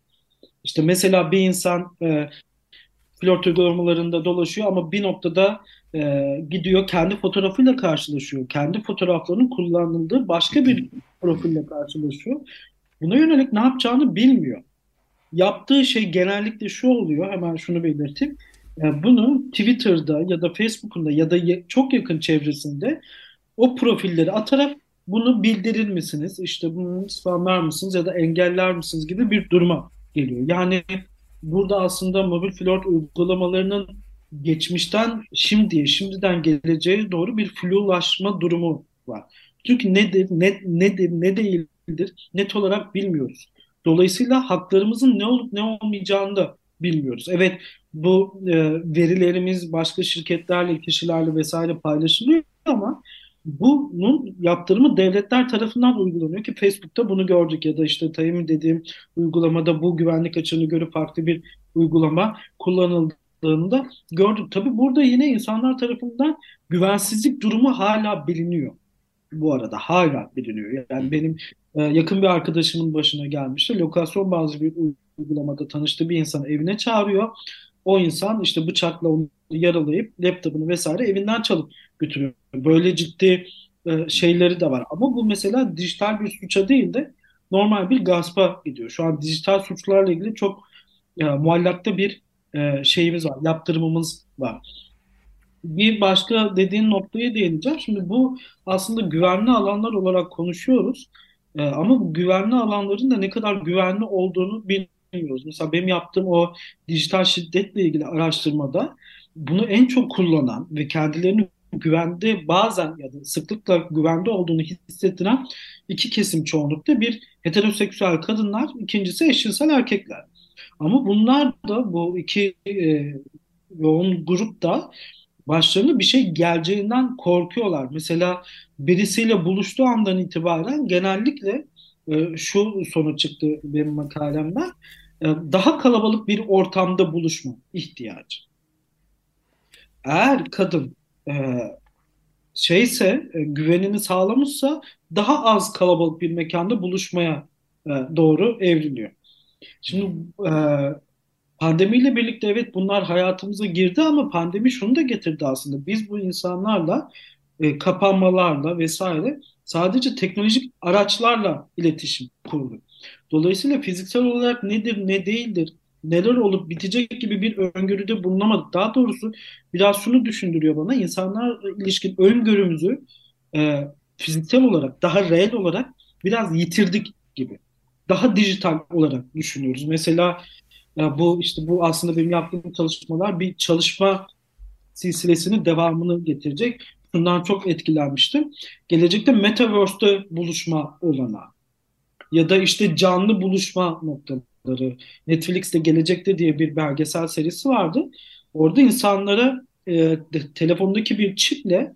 İşte mesela bir insan e, flört uygulamalarında dolaşıyor ama bir noktada e, gidiyor kendi fotoğrafıyla karşılaşıyor. Kendi fotoğraflarının kullanıldığı başka bir profille karşılaşıyor. Buna yönelik ne yapacağını bilmiyor. Yaptığı şey genellikle şu oluyor, hemen şunu belirteyim. E, bunu Twitter'da ya da Facebook'unda ya da çok yakın çevresinde o profilleri atarak bunu bildirir misiniz? İşte bunu spamlar mısınız ya da engeller misiniz gibi bir duruma geliyor. Yani burada aslında mobil flört uygulamalarının geçmişten şimdiye, şimdiden geleceğe doğru bir flulaşma durumu var. Çünkü nedir, ne, nedir, ne değildir net olarak bilmiyoruz. Dolayısıyla haklarımızın ne olup ne olmayacağını da bilmiyoruz. Evet bu e, verilerimiz başka şirketlerle, kişilerle vesaire paylaşılıyor ama bunun yaptırımı devletler tarafından uygulanıyor ki Facebook'ta bunu gördük ya da işte Tayyip'in dediğim uygulamada bu güvenlik açığını görüp farklı bir uygulama kullanıldığında gördük. Tabii burada yine insanlar tarafından güvensizlik durumu hala biliniyor. Bu arada hala biliniyor. Yani benim e, yakın bir arkadaşımın başına gelmişti. Lokasyon bazı bir uygulamada tanıştığı bir insanı evine çağırıyor. O insan işte bıçakla onu yaralayıp laptopunu vesaire evinden çalıp götürüyor. Böyle ciddi e, şeyleri de var. Ama bu mesela dijital bir suça değil de normal bir gaspa gidiyor. Şu an dijital suçlarla ilgili çok e, muallakta bir e, şeyimiz var, yaptırımımız var. Bir başka dediğin noktaya değineceğim. Şimdi bu aslında güvenli alanlar olarak konuşuyoruz. E, ama bu güvenli alanların da ne kadar güvenli olduğunu bilmiyoruz. Mesela benim yaptığım o dijital şiddetle ilgili araştırmada bunu en çok kullanan ve kendilerini güvende bazen ya da sıklıkla güvende olduğunu hissettiren iki kesim çoğunlukta bir heteroseksüel kadınlar, ikincisi eşcinsel erkekler. Ama bunlar da bu iki e, yoğun grup da başlarına bir şey geleceğinden korkuyorlar. Mesela birisiyle buluştuğu andan itibaren genellikle e, şu sonuç çıktı benim makalemden. E, daha kalabalık bir ortamda buluşma ihtiyacı. Eğer kadın e, şeyse e, güvenini sağlamışsa daha az kalabalık bir mekanda buluşmaya e, doğru evriliyor. Şimdi e, pandemiyle birlikte evet bunlar hayatımıza girdi ama pandemi şunu da getirdi aslında. Biz bu insanlarla e, kapanmalarla vesaire sadece teknolojik araçlarla iletişim kurduk. Dolayısıyla fiziksel olarak nedir ne değildir neler olup bitecek gibi bir öngörüde bulunamadık. Daha doğrusu biraz şunu düşündürüyor bana. İnsanlar ilişkin öngörümüzü e, fiziksel olarak, daha reel olarak biraz yitirdik gibi. Daha dijital olarak düşünüyoruz. Mesela ya bu işte bu aslında benim yaptığım çalışmalar bir çalışma silsilesinin devamını getirecek. Bundan çok etkilenmiştim. Gelecekte Metaverse'te buluşma olana ya da işte canlı buluşma noktaları Netflix'te Gelecekte diye bir belgesel serisi vardı. Orada insanlara e, telefondaki bir çiple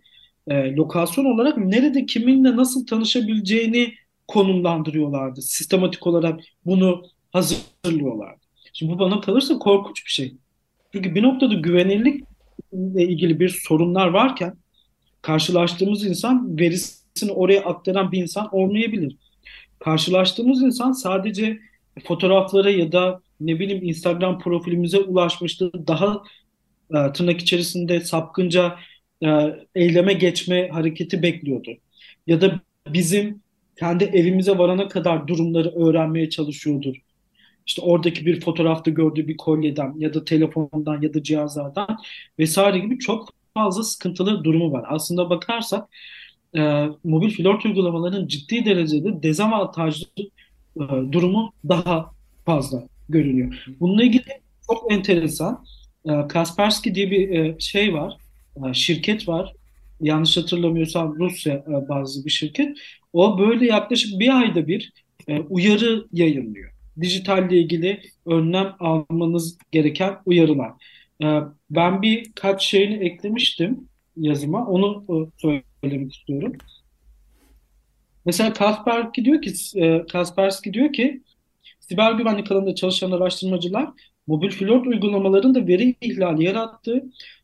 e, lokasyon olarak nerede kiminle nasıl tanışabileceğini konumlandırıyorlardı. Sistematik olarak bunu hazırlıyorlardı. Şimdi bu bana kalırsa korkunç bir şey. Çünkü bir noktada güvenilirlikle ilgili bir sorunlar varken karşılaştığımız insan verisini oraya aktaran bir insan olmayabilir. Karşılaştığımız insan sadece fotoğraflara ya da ne bileyim Instagram profilimize ulaşmıştı. Daha e, tırnak içerisinde sapkınca e, eyleme geçme hareketi bekliyordu. Ya da bizim kendi evimize varana kadar durumları öğrenmeye çalışıyordur. İşte oradaki bir fotoğrafta gördüğü bir kolyeden ya da telefondan ya da cihazlardan vesaire gibi çok fazla sıkıntılı durumu var. Aslında bakarsak e, mobil flört uygulamalarının ciddi derecede dezavantajlı e, durumu daha fazla görünüyor. Bununla ilgili çok enteresan e, Kaspersky diye bir e, şey var, şirket var. Yanlış hatırlamıyorsam Rusya bazı bir şirket. O böyle yaklaşık bir ayda bir uyarı yayınlıyor. Dijitalle ilgili önlem almanız gereken uyarılar. Ben birkaç şeyini eklemiştim yazıma. Onu söylemek istiyorum. Mesela Kaspersky diyor ki e, Kaspersky diyor ki siber güvenlik alanında çalışan araştırmacılar mobil flört uygulamalarında veri ihlali yarattığı,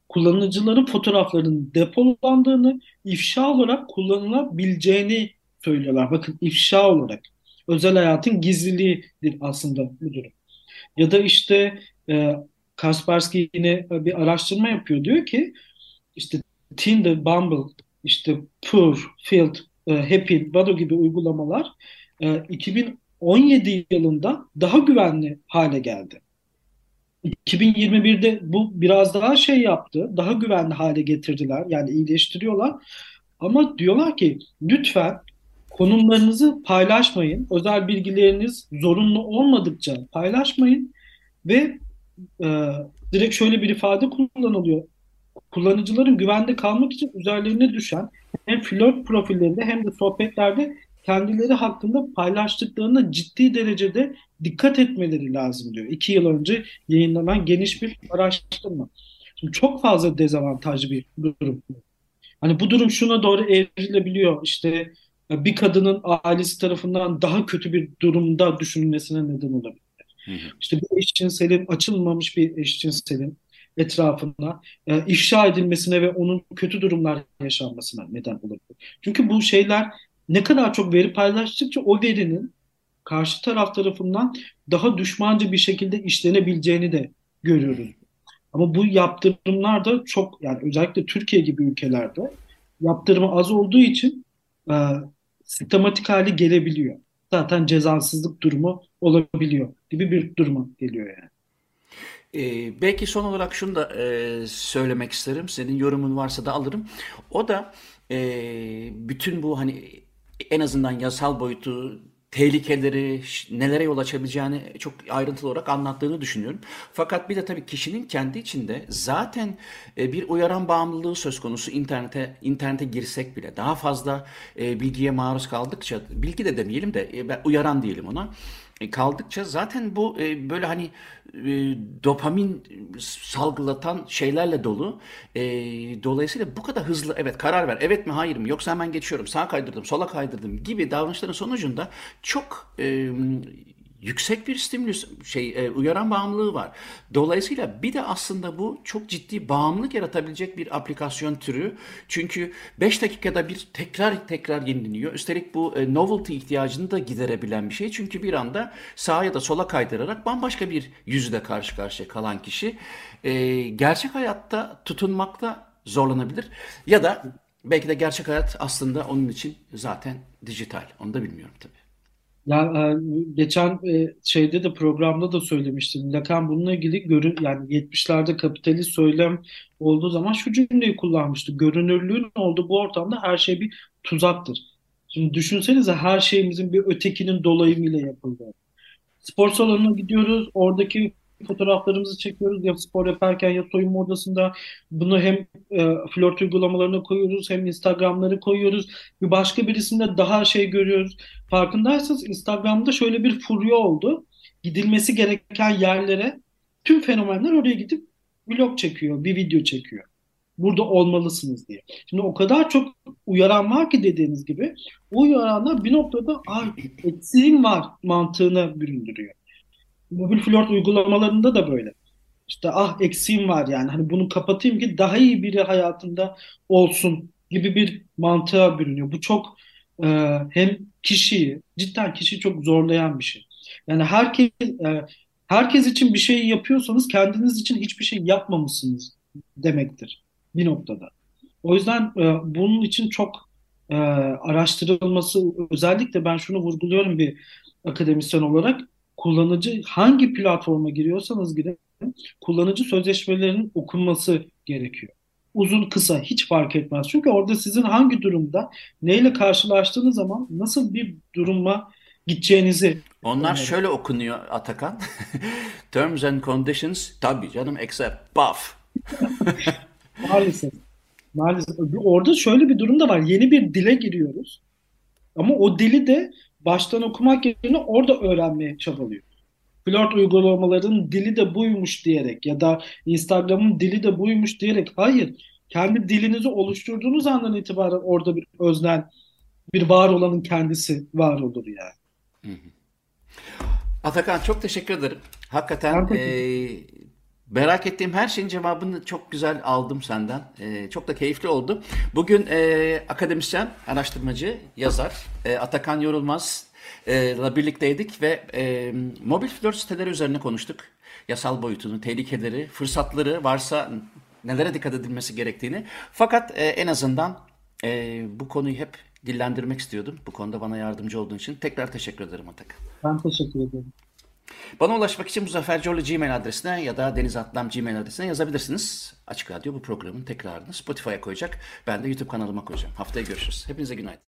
kullanıcıların fotoğraflarının depolandığını, ifşa olarak kullanılabileceğini söylüyorlar. Bakın ifşa olarak. Özel hayatın gizliliğidir aslında bu durum. Ya da işte e, Kaspersky yine bir araştırma yapıyor. Diyor ki işte Tinder, Bumble, işte Pur, Field e, Happy, Vado gibi uygulamalar 2017 e, yılında daha güvenli hale geldi. 2021'de bu biraz daha şey yaptı, daha güvenli hale getirdiler, yani iyileştiriyorlar. Ama diyorlar ki lütfen konumlarınızı paylaşmayın, özel bilgileriniz zorunlu olmadıkça paylaşmayın ve e, direkt şöyle bir ifade kullanılıyor. Kullanıcıların güvende kalmak için üzerlerine düşen hem flört profillerinde hem de sohbetlerde kendileri hakkında paylaştıklarına ciddi derecede dikkat etmeleri lazım diyor. İki yıl önce yayınlanan geniş bir araştırma. Şimdi çok fazla dezavantajlı bir durum. Hani bu durum şuna doğru evrilebiliyor. İşte bir kadının ailesi tarafından daha kötü bir durumda düşünülmesine neden olabilir. Hı hı. İşte bir eşcinselin, açılmamış bir eşcinselin etrafına e, ifşa edilmesine ve onun kötü durumlar yaşanmasına neden olabilir. Çünkü bu şeyler ne kadar çok veri paylaştıkça o verinin karşı taraf tarafından daha düşmanca bir şekilde işlenebileceğini de görüyoruz. Ama bu yaptırımlar da çok yani özellikle Türkiye gibi ülkelerde yaptırımı az olduğu için e, sistematik hali gelebiliyor. Zaten cezasızlık durumu olabiliyor gibi bir duruma geliyor yani.
Ee, belki son olarak şunu da e, söylemek isterim. Senin yorumun varsa da alırım. O da e, bütün bu hani en azından yasal boyutu tehlikeleri, nelere yol açabileceğini çok ayrıntılı olarak anlattığını düşünüyorum. Fakat bir de tabii kişinin kendi içinde zaten e, bir uyaran bağımlılığı söz konusu internete internete girsek bile daha fazla e, bilgiye maruz kaldıkça bilgi de demeyelim de e, uyaran diyelim ona e, kaldıkça zaten bu e, böyle hani e, dopamin salgılatan şeylerle dolu. E, dolayısıyla bu kadar hızlı evet karar ver. Evet mi hayır mı yoksa hemen geçiyorum. Sağa kaydırdım sola kaydırdım gibi davranışların sonucunda çok e, yüksek bir stimülüs şey e, uyaran bağımlılığı var. Dolayısıyla bir de aslında bu çok ciddi bağımlılık yaratabilecek bir aplikasyon türü. Çünkü 5 dakikada bir tekrar tekrar yenileniyor. Üstelik bu e, novelty ihtiyacını da giderebilen bir şey. Çünkü bir anda sağa ya da sola kaydırarak bambaşka bir yüzle karşı karşıya kalan kişi e, gerçek hayatta tutunmakta zorlanabilir. Ya da belki de gerçek hayat aslında onun için zaten dijital. Onu da bilmiyorum tabii.
Ya e, geçen e, şeyde de programda da söylemiştim. Lacan bununla ilgili görün yani 70'lerde kapitalist söylem olduğu zaman şu cümleyi kullanmıştı. Görünürlüğün olduğu bu ortamda her şey bir tuzaktır. Şimdi düşünsenize her şeyimizin bir ötekinin dolayımıyla yapıldığı. Spor salonuna gidiyoruz. Oradaki fotoğraflarımızı çekiyoruz ya spor yaparken ya soyunma odasında bunu hem e, flört uygulamalarına koyuyoruz hem Instagram'ları koyuyoruz. Bir başka birisinde daha şey görüyoruz. Farkındaysanız Instagram'da şöyle bir furya oldu. Gidilmesi gereken yerlere tüm fenomenler oraya gidip vlog çekiyor, bir video çekiyor. Burada olmalısınız diye. Şimdi o kadar çok uyaran var ki dediğiniz gibi o uyaranlar bir noktada ay eksiğim var mantığına büründürüyor mobil flört uygulamalarında da böyle. İşte ah eksiğim var yani hani bunu kapatayım ki daha iyi biri hayatımda olsun gibi bir mantığa bürünüyor. Bu çok e, hem kişiyi cidden kişiyi çok zorlayan bir şey. Yani herkes e, herkes için bir şey yapıyorsanız kendiniz için hiçbir şey yapmamışsınız demektir bir noktada. O yüzden e, bunun için çok e, araştırılması özellikle ben şunu vurguluyorum bir akademisyen olarak kullanıcı hangi platforma giriyorsanız girin kullanıcı sözleşmelerinin okunması gerekiyor. Uzun kısa hiç fark etmez. Çünkü orada sizin hangi durumda neyle karşılaştığınız zaman nasıl bir duruma gideceğinizi
onlar önerim. şöyle okunuyor Atakan. Terms and conditions tabii canım accept buff.
Maalesef. Maalesef. Orada şöyle bir durum da var. Yeni bir dile giriyoruz. Ama o dili de baştan okumak yerine orada öğrenmeye çabalıyor. Flört uygulamaların dili de buymuş diyerek ya da Instagram'ın dili de buymuş diyerek hayır. Kendi dilinizi oluşturduğunuz andan itibaren orada bir öznel bir var olanın kendisi var olur yani.
Atakan çok teşekkür ederim. Hakikaten e, merak ettiğim her şeyin cevabını çok güzel aldım senden. E, çok da keyifli oldu. Bugün e, akademisyen, araştırmacı, yazar e, Atakan Yorulmaz ile birlikteydik ve e, mobil flört siteleri üzerine konuştuk. Yasal boyutunu, tehlikeleri, fırsatları varsa nelere dikkat edilmesi gerektiğini. Fakat e, en azından e, bu konuyu hep dillendirmek istiyordum. Bu konuda bana yardımcı olduğun için tekrar teşekkür ederim Atakan.
Ben teşekkür ederim.
Bana ulaşmak için Muzaffer Corlu Gmail adresine ya da Deniz Atlam Gmail adresine yazabilirsiniz. Açık Radyo bu programın tekrarını Spotify'a koyacak. Ben de YouTube kanalıma koyacağım. Haftaya görüşürüz. Hepinize günaydın.